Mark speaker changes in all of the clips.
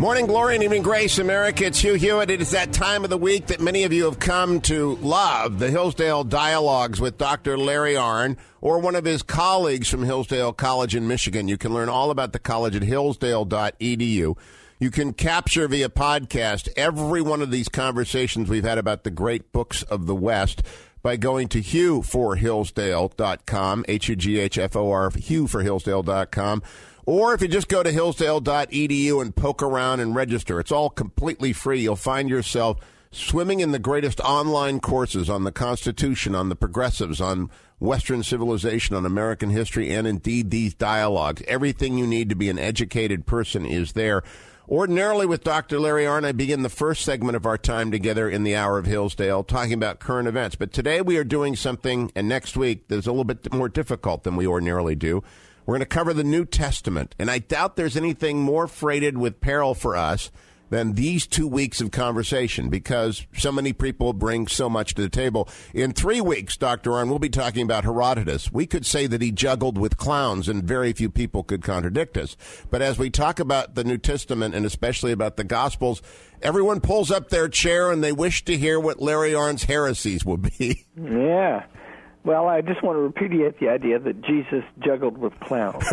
Speaker 1: Morning glory and evening grace, America. It's Hugh Hewitt. It is that time of the week that many of you have come to love the Hillsdale Dialogues with Dr. Larry Arnn or one of his colleagues from Hillsdale College in Michigan. You can learn all about the college at hillsdale.edu. You can capture via podcast every one of these conversations we've had about the great books of the West by going to hughforhillsdale.com, H-U-G-H-F-O-R, hughforhillsdale.com. Or if you just go to hillsdale.edu and poke around and register, it's all completely free. You'll find yourself swimming in the greatest online courses on the Constitution, on the progressives, on Western civilization, on American history, and indeed these dialogues. Everything you need to be an educated person is there. Ordinarily, with Dr. Larry Arnn, I begin the first segment of our time together in the Hour of Hillsdale talking about current events. But today we are doing something, and next week that's a little bit more difficult than we ordinarily do. We're going to cover the New Testament, and I doubt there's anything more freighted with peril for us than these two weeks of conversation because so many people bring so much to the table. In three weeks, Dr. Arnn, we'll be talking about Herodotus. We could say that he juggled with clowns, and very few people could contradict us. But as we talk about the New Testament and especially about the Gospels, everyone pulls up their chair and they wish to hear what Larry Arnn's heresies would be.
Speaker 2: Yeah. Well, I just want to repudiate the idea that Jesus juggled with clowns.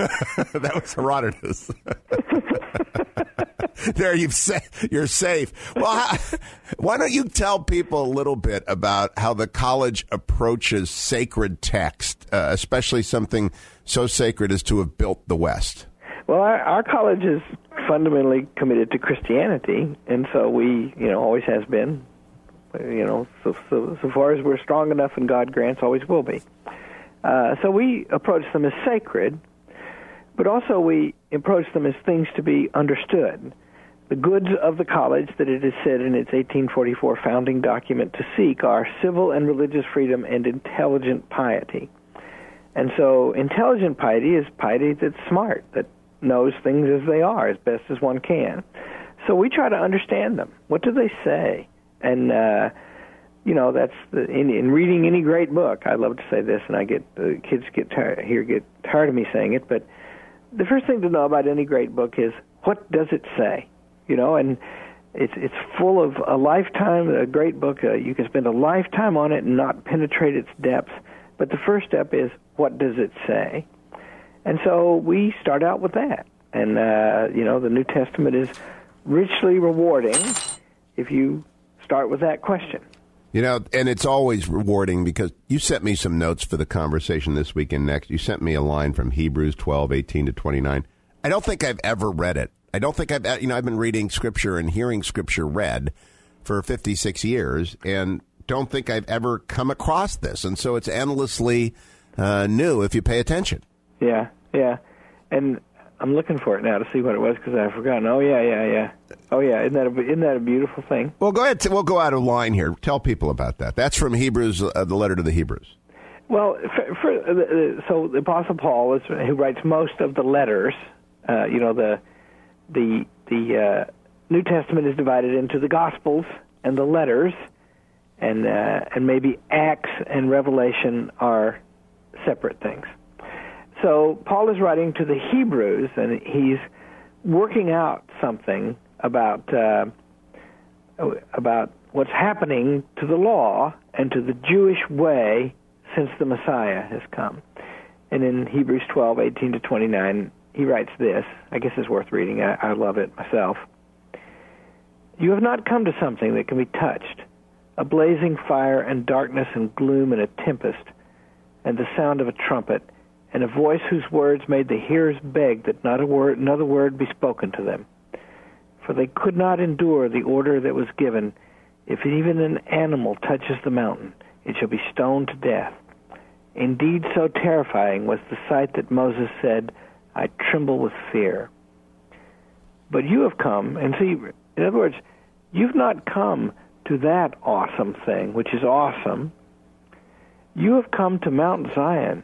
Speaker 1: that was Herodotus. there, you've you're safe. Well, how, why don't you tell people a little bit about how the college approaches sacred text, uh, especially something so sacred as to have built the West?
Speaker 2: Well, our, our college is fundamentally committed to Christianity, and so we, you know, always has been you know, so, so, so far as we're strong enough and God grants, always will be. Uh, so we approach them as sacred, but also we approach them as things to be understood. The goods of the college that it is said in its 1844 founding document to seek are civil and religious freedom and intelligent piety. And so intelligent piety is piety that's smart, that knows things as they are as best as one can. So we try to understand them. What do they say? And uh, you know that's the, in, in reading any great book. I love to say this, and I get the kids get tired, here get tired of me saying it, but the first thing to know about any great book is what does it say, you know, and it's it's full of a lifetime. A great book, uh, you can spend a lifetime on it and not penetrate its depths. But the first step is what does it say, and so we start out with that. And uh, you know, the New Testament is richly rewarding if you start with that question.
Speaker 1: You know, and it's always rewarding because you sent me some notes for the conversation this week and next. You sent me a line from Hebrews 12, 18 to 29. I don't think I've ever read it. I don't think I've, you know, I've been reading scripture and hearing scripture read for 56 years and don't think I've ever come across this. And so it's endlessly uh, new if you pay attention.
Speaker 2: Yeah, yeah. And I'm looking for it now to see what it was because I've forgotten. Oh yeah, yeah, yeah. Oh yeah, isn't that a, isn't that a beautiful thing?
Speaker 1: Well, go ahead. We'll go out of line here. Tell people about that. That's from Hebrews, uh, the letter to the Hebrews.
Speaker 2: Well, for, for, uh, so the Apostle Paul is who writes most of the letters. Uh, you know the the the uh, New Testament is divided into the Gospels and the letters, and uh, and maybe Acts and Revelation are separate things. So Paul is writing to the Hebrews, and he's working out something about uh, about what's happening to the law and to the Jewish way since the Messiah has come. And in Hebrews 12, 18 to 29, he writes this. I guess it's worth reading. I, I love it myself. You have not come to something that can be touched, a blazing fire and darkness and gloom and a tempest, and the sound of a trumpet and a voice whose words made the hearers beg that not a word, another word be spoken to them. For they could not endure the order that was given, if even an animal touches the mountain, it shall be stoned to death. Indeed, so terrifying was the sight that Moses said, I tremble with fear. But you have come, and see, in other words, you've not come to that awesome thing, which is awesome. You have come to Mount Zion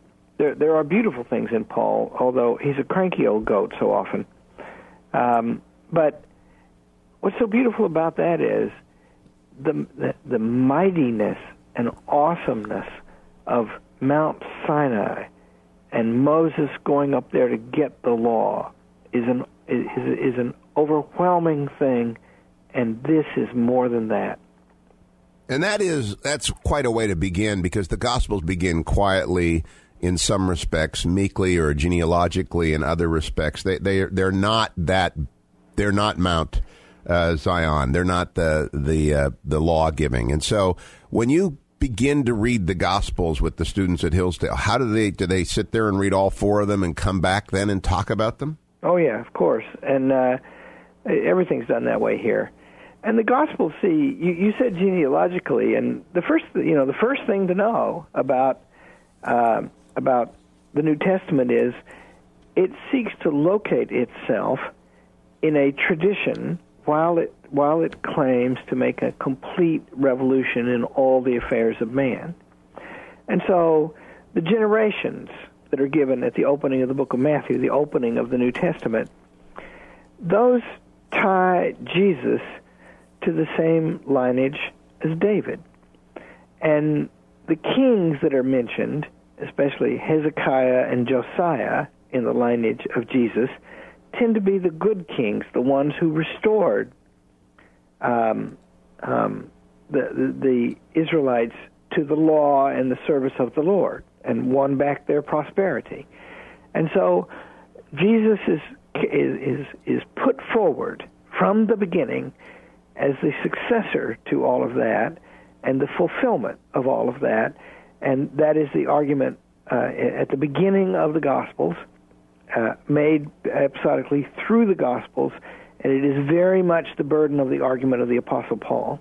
Speaker 2: There, there are beautiful things in Paul, although he's a cranky old goat so often. Um, but what's so beautiful about that is the, the, the mightiness and awesomeness of Mount Sinai and Moses going up there to get the law is an is, is an overwhelming thing, and this is more than that.
Speaker 1: And that is that's quite a way to begin because the Gospels begin quietly in some respects, meekly or genealogically in other respects. They they they're not that they're not Mount uh, Zion. They're not the the uh, the law giving. And so when you begin to read the Gospels with the students at Hillsdale, how do they do they sit there and read all four of them and come back then and talk about them?
Speaker 2: Oh yeah, of course, and uh, everything's done that way here. And the Gospels, see, you, you said genealogically, and the first, you know, the first thing to know about uh, about the New Testament is it seeks to locate itself in a tradition while it while it claims to make a complete revolution in all the affairs of man. And so the generations that are given at the opening of the book of Matthew, the opening of the New Testament, those tie Jesus to the same lineage as David. And the kings that are mentioned, especially Hezekiah and Josiah in the lineage of Jesus, tend to be the good kings, the ones who restored um, um, the, the, the Israelites to the law and the service of the Lord and won back their prosperity. And so Jesus is is is put forward from the beginning as the successor to all of that and the fulfillment of all of that, and that is the argument uh, at the beginning of the Gospels, uh, made episodically through the Gospels, and it is very much the burden of the argument of the Apostle Paul.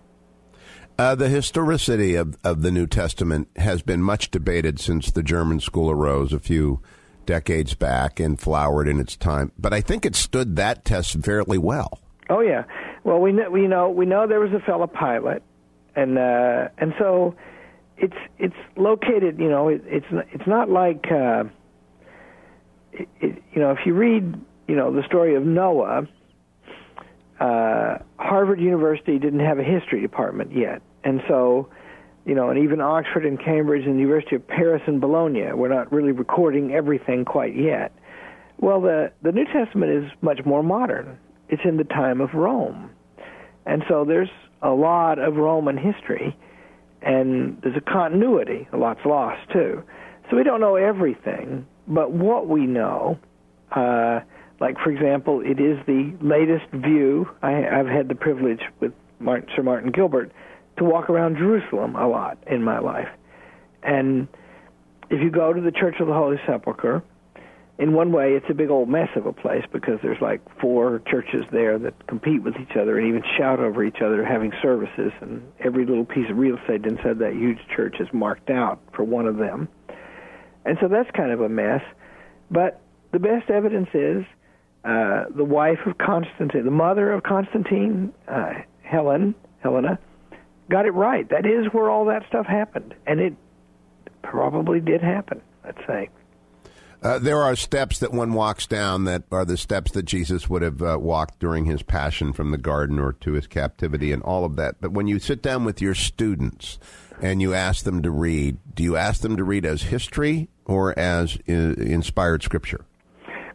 Speaker 1: Uh, the historicity of, of the New Testament has been much debated since the German school arose a few decades back and flowered in its time. But I think it stood that test fairly well.
Speaker 2: Oh yeah. Well, we know we know we know there was a fellow Pilate, and uh, and so it's it's located. You know, it, it's it's not like uh, it, it, you know if you read you know the story of Noah. Uh, Harvard University didn't have a history department yet, and so, you know, and even Oxford and Cambridge and the University of Paris and Bologna, we're not really recording everything quite yet. Well, the the New Testament is much more modern. It's in the time of Rome, and so there's a lot of Roman history, and there's a continuity. A lot's lost too. So we don't know everything, but what we know, uh, like for example, it is the latest view. I, I've had the privilege with Martin, Sir Martin Gilbert to walk around Jerusalem a lot in my life. And if you go to the Church of the Holy Sepulchre, in one way it's a big old mess of a place because there's like four churches there that compete with each other and even shout over each other having services and every little piece of real estate inside that huge church is marked out for one of them. And so that's kind of a mess. But the best evidence is uh, the wife of Constantine, the mother of Constantine, uh, Helen, Helena, got it right. That is where all that stuff happened, and it probably did happen. Let's say.
Speaker 1: Uh, there are steps that one walks down that are the steps that Jesus would have uh, walked during his passion from the garden or to his captivity and all of that. But when you sit down with your students and you ask them to read, do you ask them to read as history or as uh, inspired scripture?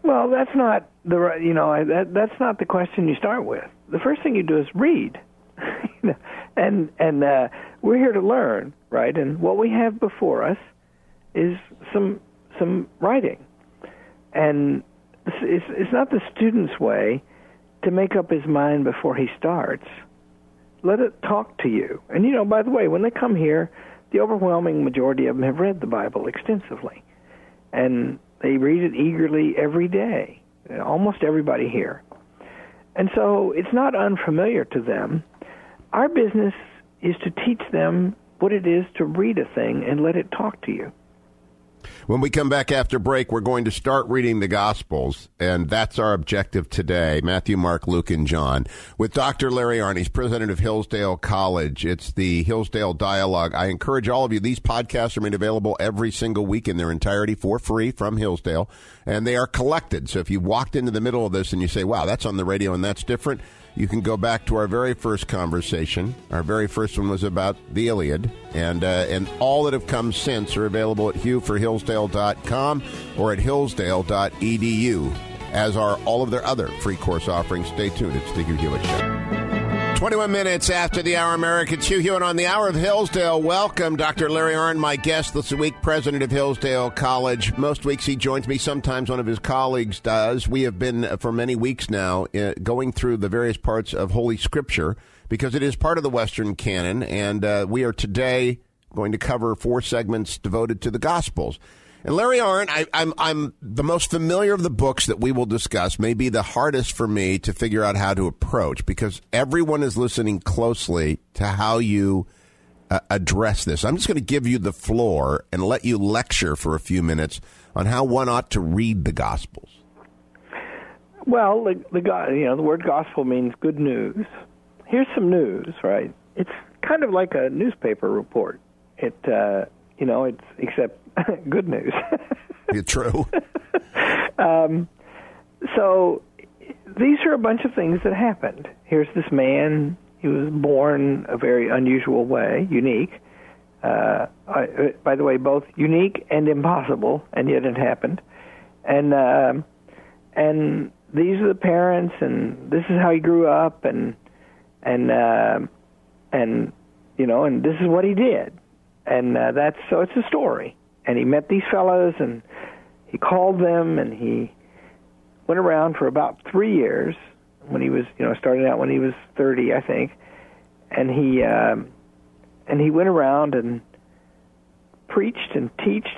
Speaker 2: Well, that's not the you know that that's not the question you start with. The first thing you do is read. and and uh, we're here to learn, right? And what we have before us is some some writing, and it's it's not the student's way to make up his mind before he starts. Let it talk to you. And you know, by the way, when they come here, the overwhelming majority of them have read the Bible extensively, and they read it eagerly every day. Almost everybody here. And so it's not unfamiliar to them our business is to teach them what it is to read a thing and let it talk to you.
Speaker 1: When we come back after break, we're going to start reading the Gospels, and that's our objective today Matthew, Mark, Luke, and John. With Dr. Larry Arnn, he's president of Hillsdale College. It's the Hillsdale Dialogue. I encourage all of you, these podcasts are made available every single week in their entirety for free from Hillsdale, and they are collected. So if you walked into the middle of this and you say, wow, that's on the radio and that's different, you can go back to our very first conversation. Our very first one was about the Iliad, and uh, and all that have come since are available at hughforhillsdale.com or at hillsdale.edu, as are all of their other free course offerings. Stay tuned. It's the Hugh Hewitt Show. 21 minutes after the hour, Americans. Hugh Hewitt on the Hour of Hillsdale. Welcome, Dr. Larry Arnn, my guest this week, president of Hillsdale College. Most weeks he joins me, sometimes one of his colleagues does. We have been, uh, for many weeks now, uh, going through the various parts of Holy Scripture because it is part of the Western canon, and uh, we are today going to cover four segments devoted to the Gospels. And Larry Arnn, I, I'm I'm the most familiar of the books that we will discuss. May be the hardest for me to figure out how to approach because everyone is listening closely to how you uh, address this. I'm just going to give you the floor and let you lecture for a few minutes on how one ought to read the Gospels.
Speaker 2: Well, the, the you know the word gospel means good news. Here's some news, right? It's kind of like a newspaper report. It uh, you know it's except good news.
Speaker 1: true.
Speaker 2: um, so these are a bunch of things that happened. Here's this man. He was born a very unusual way, unique. Uh, I, by the way, both unique and impossible, and yet it happened. And uh, and these are the parents, and this is how he grew up, and and uh, and you know, and this is what he did, and uh, that's so it's a story and he met these fellows and he called them and he went around for about three years when he was you know started out when he was thirty I think. And he um, and he went around and preached and teached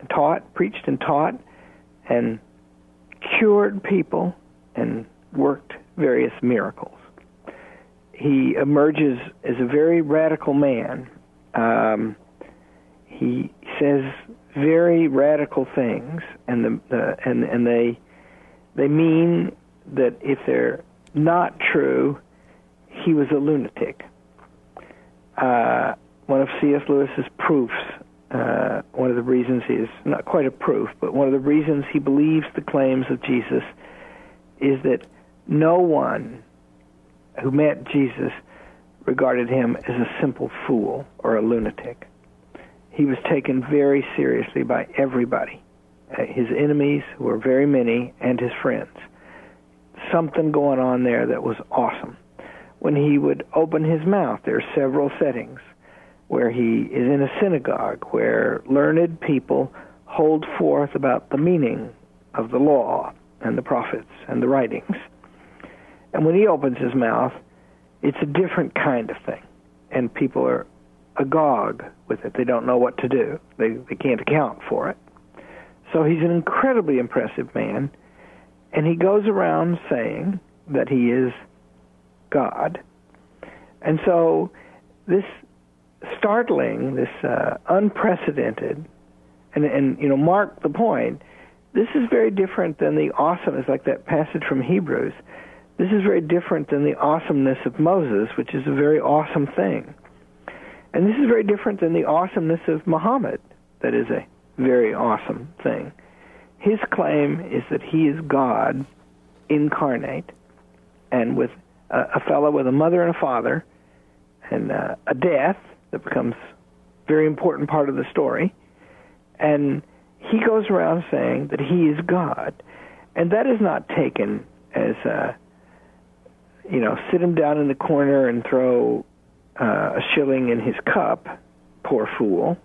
Speaker 2: and taught preached and taught and cured people and worked various miracles. He emerges as a very radical man. Um, he says very radical things, and the, the and and they they mean that if they're not true, he was a lunatic. Uh, one of C.S. Lewis's proofs, uh, one of the reasons he is not quite a proof, but one of the reasons he believes the claims of Jesus is that no one who met Jesus regarded him as a simple fool or a lunatic he was taken very seriously by everybody uh, his enemies, were very many, and his friends. Something going on there that was awesome. When he would open his mouth, there are several settings where he is in a synagogue where learned people hold forth about the meaning of the law and the prophets and the writings. And when he opens his mouth, it's a different kind of thing. And people are agog with it. They don't know what to do. They they can't account for it. So he's an incredibly impressive man, and he goes around saying that he is God. And so this startling, this uh, unprecedented, and and you know, mark the point. This is very different than the awesomeness, like that passage from Hebrews. This is very different than the awesomeness of Moses, which is a very awesome thing. And this is very different than the awesomeness of Muhammad, that is a very awesome thing. His claim is that he is God incarnate, and with a, a fellow with a mother and a father, and uh, a death that becomes a very important part of the story. And he goes around saying that he is God. And that is not taken as, uh, you know, sit him down in the corner and throw uh, a shilling in his cup, poor fool.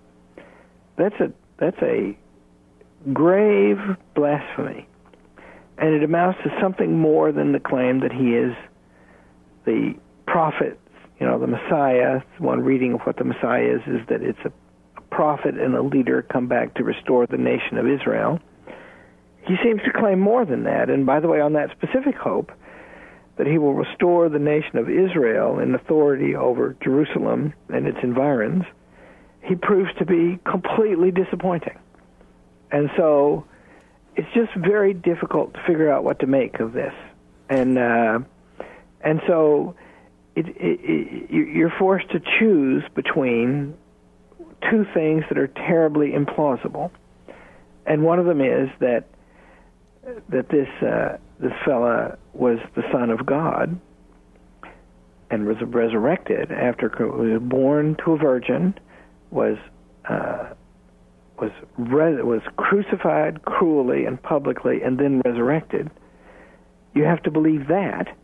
Speaker 2: That's a that's a grave blasphemy, and it amounts to something more than the claim that he is the prophet, you know, the Messiah. One reading of what the Messiah is is that it's a, a prophet and a leader come back to restore the nation of Israel. He seems to claim more than that, and by the way, on that specific hope, that he will restore the nation of Israel in authority over Jerusalem and its environs, he proves to be completely disappointing. and so it's just very difficult to figure out what to make of this, and uh, and so it, it, it, you're forced to choose between two things that are terribly implausible, and one of them is that that this uh, this fella was the son of God and was resurrected after was born to a virgin, was uh, was was crucified cruelly and publicly, and then resurrected. You have to believe that,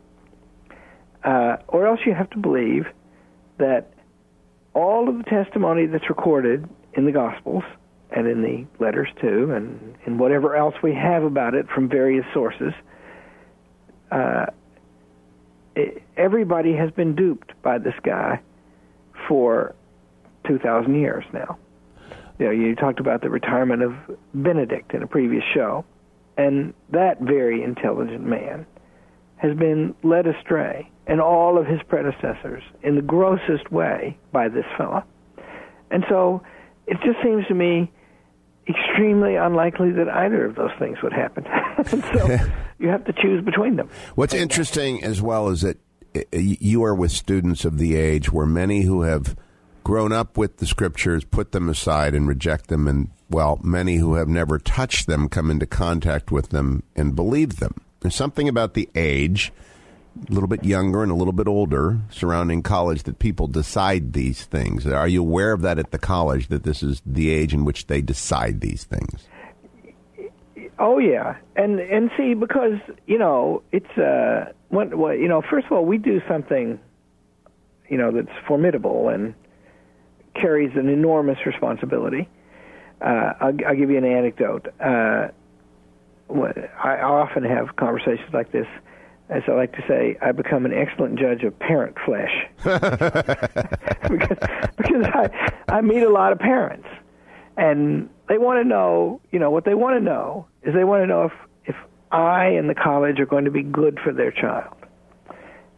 Speaker 2: uh, or else you have to believe that all of the testimony that's recorded in the Gospels and in the letters too, and in whatever else we have about it from various sources. Uh, everybody has been duped by this guy for 2,000 years now. You know, you talked about the retirement of Benedict in a previous show, and that very intelligent man has been led astray, and all of his predecessors, in the grossest way by this fellow. And so it just seems to me extremely unlikely that either of those things would happen. so you have to choose between them.
Speaker 1: What's interesting as well is that you are with students of the age where many who have grown up with the scriptures put them aside and reject them, and well, many who have never touched them come into contact with them and believe them. There's something about the age a little bit younger and a little bit older surrounding college that people decide these things. Are you aware of that at the college that this is the age in which they decide these things?
Speaker 2: Oh yeah, and and see because you know it's uh what what you know first of all we do something you know that's formidable and carries an enormous responsibility. Uh, I'll, I'll give you an anecdote. Uh, I often have conversations like this as I like to say, I become an excellent judge of parent flesh because, because I I meet a lot of parents, and they want to know, you know, what they want to know is they want to know if if I and the college are going to be good for their child,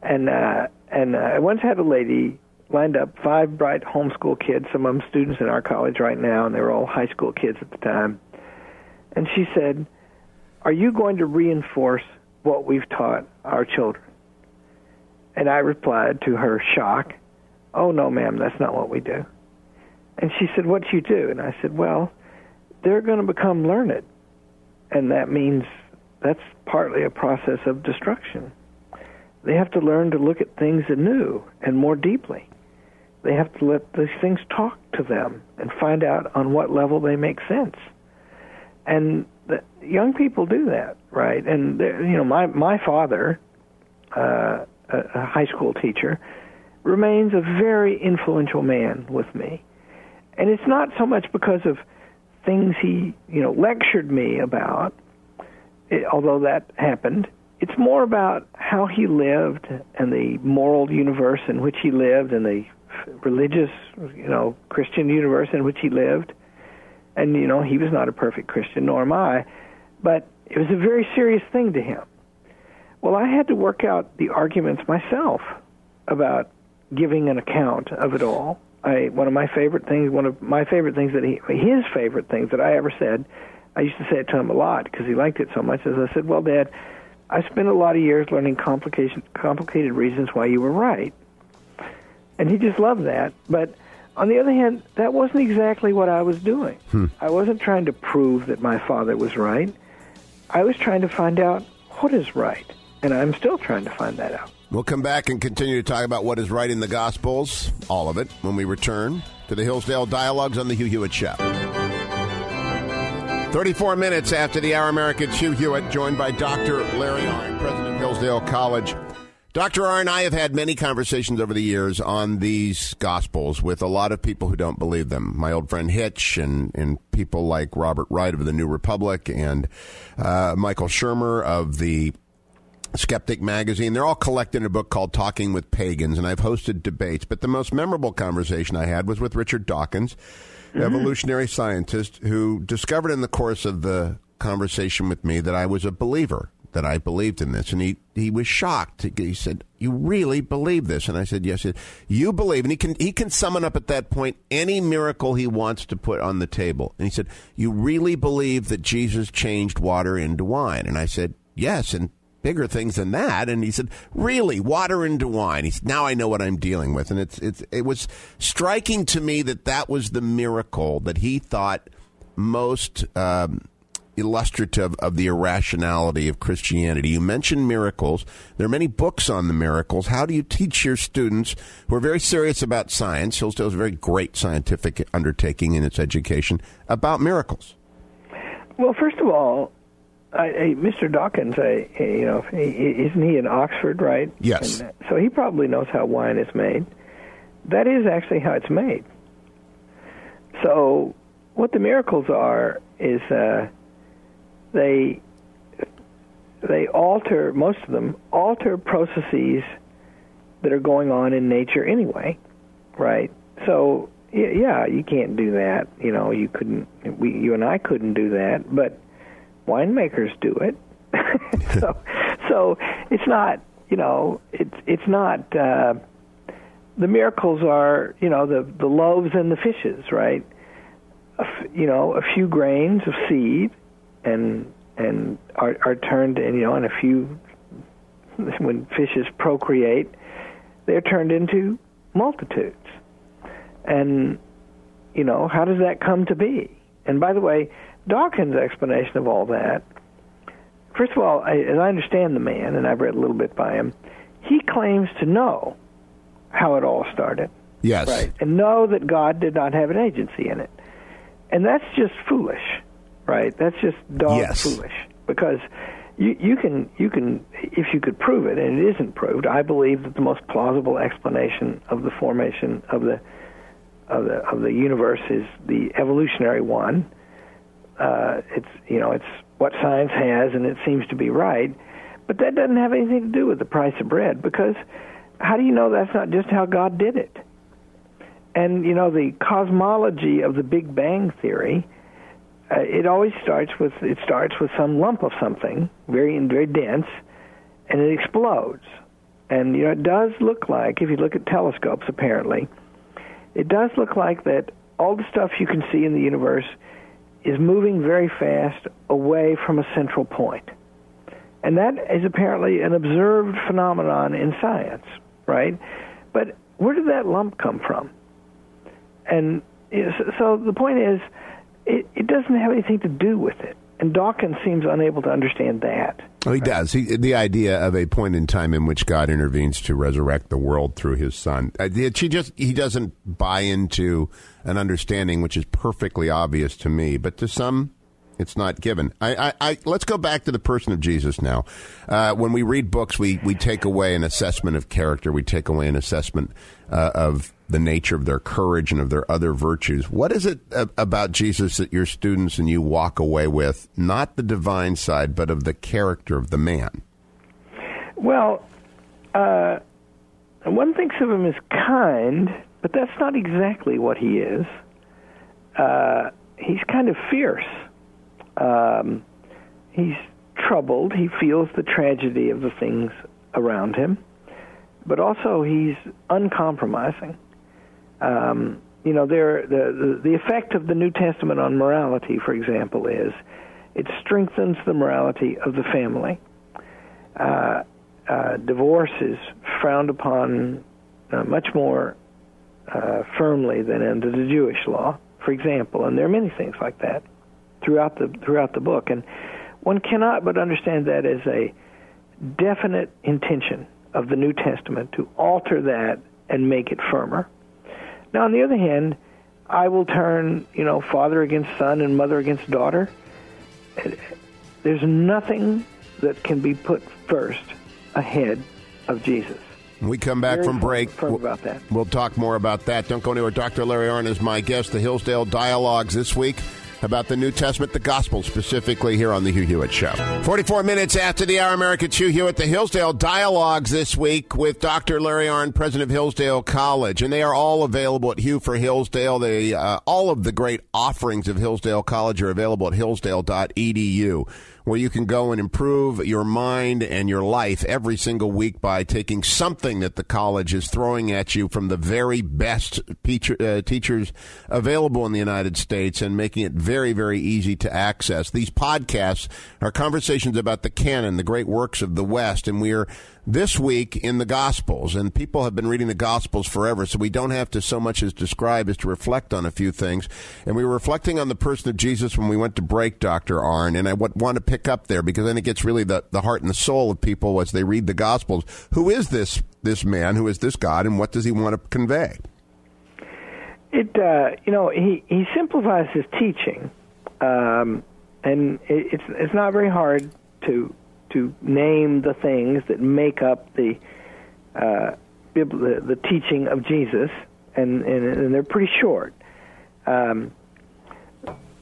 Speaker 2: and uh, and uh, I once had a lady lined up five bright homeschool kids, some of them students in our college right now, and they were all high school kids at the time, and she said, "Are you going to reinforce?" What we've taught our children. And I replied to her shock, Oh, no, ma'am, that's not what we do. And she said, What do you do? And I said, Well, they're going to become learned. And that means that's partly a process of destruction. They have to learn to look at things anew and more deeply. They have to let these things talk to them and find out on what level they make sense. And young people do that, right? And you know, my my father, uh, a, high school teacher, remains a very influential man with me, and it's not so much because of things he you know lectured me about, it, although that happened. It's more about how he lived and the moral universe in which he lived and the religious, you know, Christian universe in which he lived and you know he was not a perfect Christian, nor am I, but it was a very serious thing to him. Well, I had to work out the arguments myself about giving an account of it all. I one of my favorite things, one of my favorite things that he, his favorite things that I ever said, I used to say it to him a lot because he liked it so much. As I said, "Well, Dad, I spent a lot of years learning complication, complicated reasons why you were right," and he just loved that. But on the other hand, that wasn't exactly what I was doing. Hmm. I wasn't trying to prove that my father was right. I was trying to find out what is right, and I'm still trying to find that out.
Speaker 1: We'll come back and continue to talk about what is right in the Gospels, all of it, when we return to the Hillsdale Dialogues on the Hugh Hewitt Show. 34 minutes after the Hour Americans, Hugh Hewitt, joined by Dr. Larry Arnn, President of Hillsdale College. Dr. Arnn and I have had many conversations over the years on these Gospels with a lot of people who don't believe them. My old friend Hitch and, and people like Robert Wright of the New Republic and uh, Michael Shermer of the Skeptic Magazine. They're all collected in a book called Talking with Pagans, and I've hosted debates. But the most memorable conversation I had was with Richard Dawkins, mm-hmm. evolutionary scientist, who discovered in the course of the conversation with me that I was a believer that I believed in this, and he he was shocked. He said, "You really believe this?" And I said, "Yes." Said, you believe, and he can he can summon up at that point any miracle he wants to put on the table. And he said, "You really believe that Jesus changed water into wine?" And I said, "Yes." And bigger things than that. And he said, "Really, water into wine?" He said, "Now I know what I'm dealing with." And it's it's it was striking to me that that was the miracle that he thought most. Um, illustrative of the irrationality of Christianity. You mentioned miracles. There are many books on the miracles. How do you teach your students who are very serious about science? Hillsdale is a very great scientific undertaking in its education about miracles.
Speaker 2: Well, first of all, I, I, Mr. Dawkins, I, you know, isn't he in Oxford, right?
Speaker 1: Yes.
Speaker 2: And, so he probably knows how wine is made. That is actually how it's made. So, what the miracles are is uh, they they alter most of them alter processes that are going on in nature anyway, right? So yeah, you can't do that. You know, you couldn't. We, you and I couldn't do that, but winemakers do it. so, so it's not. You know, it's it's not. Uh, the miracles are, you know, the the loaves and the fishes, right? A f- you know, a few grains of seed and and are, are turned and you know in a few when fishes procreate they're turned into multitudes. And you know how does that come to be? And by the way dawkins explanation of all that first of all I, as i understand the man and i've read a little bit by him he claims to know how it all started.
Speaker 1: Yes.
Speaker 2: Right. And know that god did not have an agency in it. And that's just foolish right? That's just dog
Speaker 1: yes.
Speaker 2: foolish because you you can you can if you could prove it and it isn't proved. I believe that the most plausible explanation of the formation of the of the of the universe is the evolutionary one. Uh, it's you know it's what science has and it seems to be right, but that doesn't have anything to do with the price of bread because how do you know that's not just how God did it? And you know the cosmology of the Big Bang theory uh, it always starts with it starts with some lump of something very very dense, and it explodes. And you know it does look like if you look at telescopes, apparently, it does look like that all the stuff you can see in the universe is moving very fast away from a central point. And that is apparently an observed phenomenon in science, right? But where did that lump come from? And so the point is, it, it doesn't have anything to do with it. And Dawkins seems unable to understand that.
Speaker 1: Oh, he does. He, the idea of a point in time in which God intervenes to resurrect the world through His Son. Uh, she just he doesn't buy into an understanding which is perfectly obvious to me, but to some, it's not given. I, I, I let's go back to the person of Jesus now. Uh, when we read books, we we take away an assessment of character. We take away an assessment uh, of the nature of their courage and of their other virtues. What is it about Jesus that your students and you walk away with, not the divine side, but of the character of the man?
Speaker 2: Well, uh, one thinks of him as kind, but that's not exactly what he is. Uh, he's kind of fierce. Um, he's troubled. He feels the tragedy of the things around him, but also he's uncompromising. Um, you know, there the, the effect of the New Testament on morality, for example, is it strengthens the morality of the family. Uh, uh, divorce is frowned upon uh, much more uh, firmly than under the Jewish law, for example, and there are many things like that throughout the throughout the book, and one cannot but understand that as a definite intention of the New Testament to alter that and make it firmer. Now, on the other hand, I will turn, you know, father against son and mother against daughter. There's nothing that can be put first ahead of Jesus.
Speaker 1: When we come back
Speaker 2: Very
Speaker 1: from break,
Speaker 2: firm about that.
Speaker 1: we'll talk more about that. Don't go anywhere. Dr. Larry Arnn is my guest. The Hillsdale Dialogues this week about the New Testament, the Gospel, specifically here on the Hugh Hewitt Show. 44 minutes after the hour, American Hugh Hewitt, the Hillsdale Dialogues this week with Dr. Larry Arnn, president of Hillsdale College. And they are all available at Hugh for Hillsdale. They, uh, all of the great offerings of Hillsdale College are available at hillsdale.edu. where you can go and improve your mind and your life every single week by taking something that the college is throwing at you from the very best teacher, uh, teachers available in the United States and making it very, very easy to access. These podcasts are conversations about the canon, the great works of the West, and we are this week in the Gospels, and people have been reading the Gospels forever, so we don't have to so much as describe as to reflect on a few things. And we were reflecting on the person of Jesus when we went to break, Dr. Arnn, and I want to pick up there because then it gets really the, the heart and the soul of people as they read the Gospels. Who is this this man? Who is this God, and what does he want to convey?
Speaker 2: It uh, you know he he simplifies his teaching, um, and it, it's it's not very hard to to name the things that make up the uh, the, the teaching of Jesus, and, and, and they're pretty short. Um,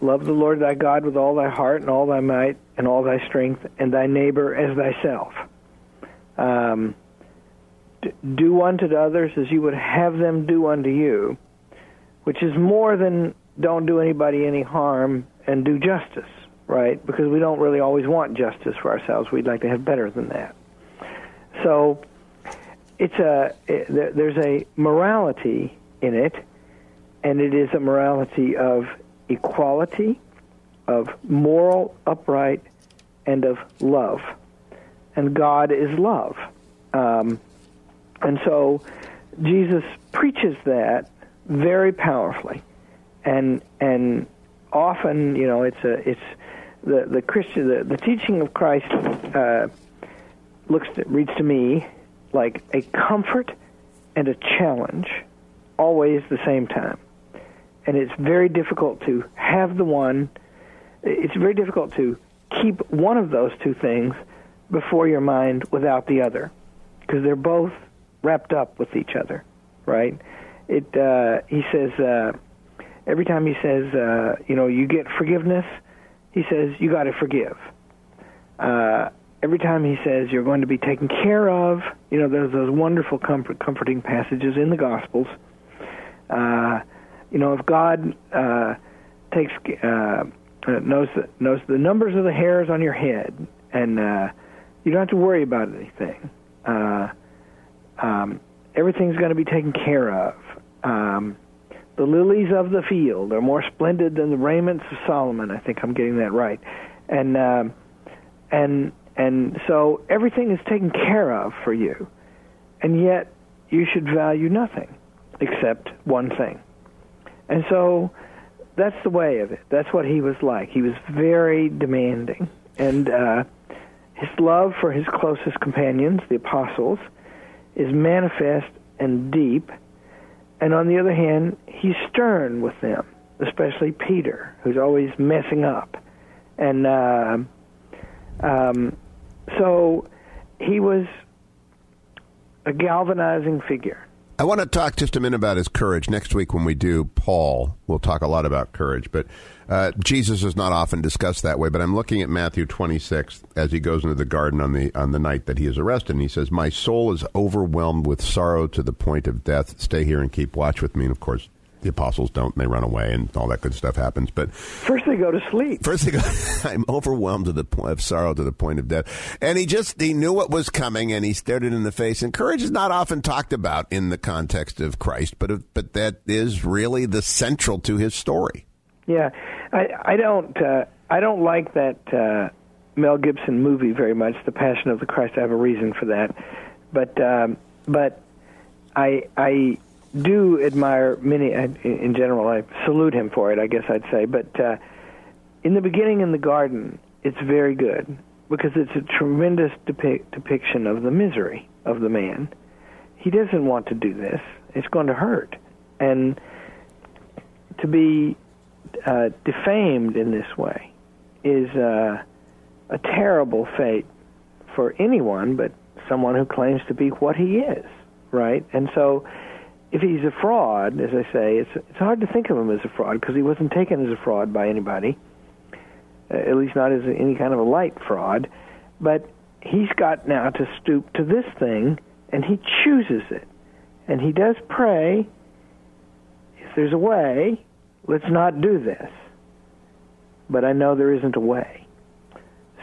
Speaker 2: Love the Lord thy God with all thy heart and all thy might and all thy strength, and thy neighbor as thyself. Um, do unto others as you would have them do unto you, which is more than don't do anybody any harm and do justice right? Because we don't really always want justice for ourselves. We'd like to have better than that. So it's a it, there's a morality in it, and it is a morality of equality, of moral upright, and of love. And God is love, um, and so Jesus preaches that very powerfully, and and often you know it's a it's the the Christian the, the teaching of Christ uh, looks to, reads to me like a comfort and a challenge, always the same time, and it's very difficult to have the one. It's very difficult to keep one of those two things before your mind without the other, because they're both wrapped up with each other, right? It uh, he says uh, every time he says uh, you know you get forgiveness he says you got to forgive. Uh, every time he says you're going to be taken care of, you know, there's those wonderful comfort, comforting passages in the Gospels. Uh, you know, if God uh, takes uh, knows the, knows the numbers of the hairs on your head, and uh, you don't have to worry about anything. Uh, um, everything's going to be taken care of. Um, the lilies of the field are more splendid than the raiments of Solomon. I think I'm getting that right. And um, and and so everything is taken care of for you, and yet you should value nothing except one thing. And so that's the way of it. That's what he was like. He was very demanding, and uh, his love for his closest companions, the apostles, is manifest and deep and on the other hand, he's stern with them, especially Peter, who's always messing up. And uh, um, so he was a galvanizing figure.
Speaker 1: I want to talk just a minute about his courage. Next week, when we do Paul, we'll talk a lot about courage. But uh, Jesus is not often discussed that way. But I'm looking at Matthew 26 as he goes into the garden on the on the night that he is arrested, and he says, "My soul is overwhelmed with sorrow to the point of death. Stay here and keep watch with me." And of course, the apostles don't. and They run away, and all that good stuff happens. But
Speaker 2: first, they go to sleep.
Speaker 1: First, they go. I'm overwhelmed to the point of sorrow to the point of death. And he just he knew what was coming, and he stared it in the face. And courage is not often talked about in the context of Christ, but but that is really the central to his story.
Speaker 2: Yeah, I I don't uh, I don't like that uh, Mel Gibson movie very much. The Passion of the Christ. I have a reason for that, but um, but I I do admire many in general. I salute him for it. I guess I'd say, but uh, in the beginning in the garden, it's very good because it's a tremendous depic- depiction of the misery of the man. He doesn't want to do this. It's going to hurt, and to be uh, defamed in this way is uh, a terrible fate for anyone, but someone who claims to be what he is, right? And so if he's a fraud, as I say, it's it's hard to think of him as a fraud because he wasn't taken as a fraud by anybody, uh, at least not as any kind of a light fraud. But he's got now to stoop to this thing, and he chooses it, and he does pray. If there's a way, let's not do this. But I know there isn't a way.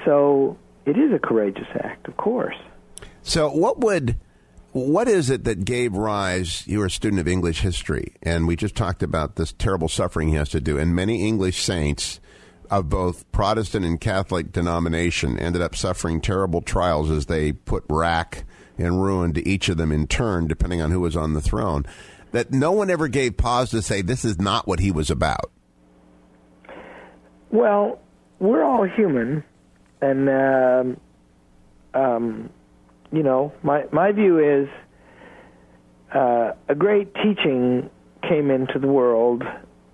Speaker 2: so it is a courageous act, of course.
Speaker 1: So, what would what is it that gave rise? You were a student of English history, and we just talked about this terrible suffering he has to do. And many English saints of both Protestant and Catholic denomination ended up suffering terrible trials as they put rack and ruin to each of them in turn, depending on who was on the throne. That no one ever gave pause to say this is not what he was about.
Speaker 2: Well, we're all human, and um, um, you know, my my view is uh, a great teaching came into the world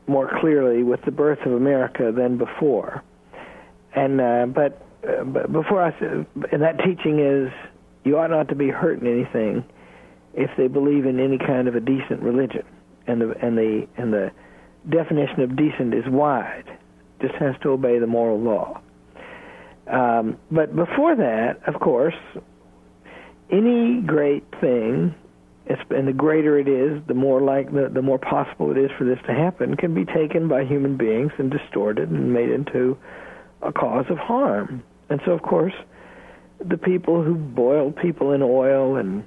Speaker 2: more clearly with the birth of America than before, and uh, but, uh, but before I and that teaching is you ought not to be hurting anything if they believe in any kind of a decent religion, and the and the and the definition of decent is wide, just has to obey the moral law. Um, but before that, of course, any great thing, and the greater it is, the more like the, the more possible it is for this to happen, can be taken by human beings and distorted and made into a cause of harm. And so, of course, the people who boiled people in oil and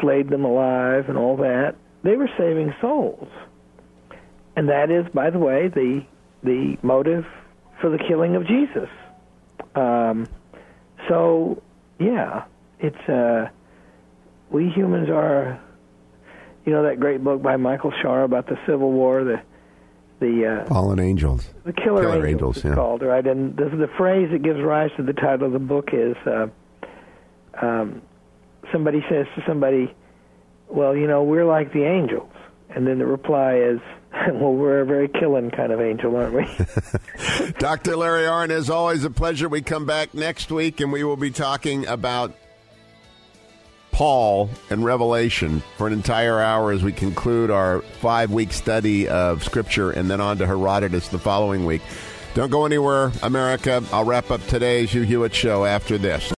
Speaker 2: flayed them alive and all that, they were saving souls. And that is, by the way, the the motive for the killing of Jesus. Um, so, yeah, it's uh, we humans are. You know that great book by Michael Shaara about the Civil War, the the uh,
Speaker 1: fallen angels,
Speaker 2: the killer,
Speaker 1: killer
Speaker 2: angels,
Speaker 1: angels yeah.
Speaker 2: called right. And the, the phrase that gives rise to the title of the book is uh, um, somebody says to somebody, "Well, you know, we're like the angels," and then the reply is, well, we're a very killing kind of angel, aren't we?
Speaker 1: Dr. Larry Arnn, as always, a pleasure. We come back next week and we will be talking about Paul and Revelation for an entire hour as we conclude our five week study of Scripture and then on to Herodotus the following week. Don't go anywhere, America. I'll wrap up today's Hugh Hewitt Show after this.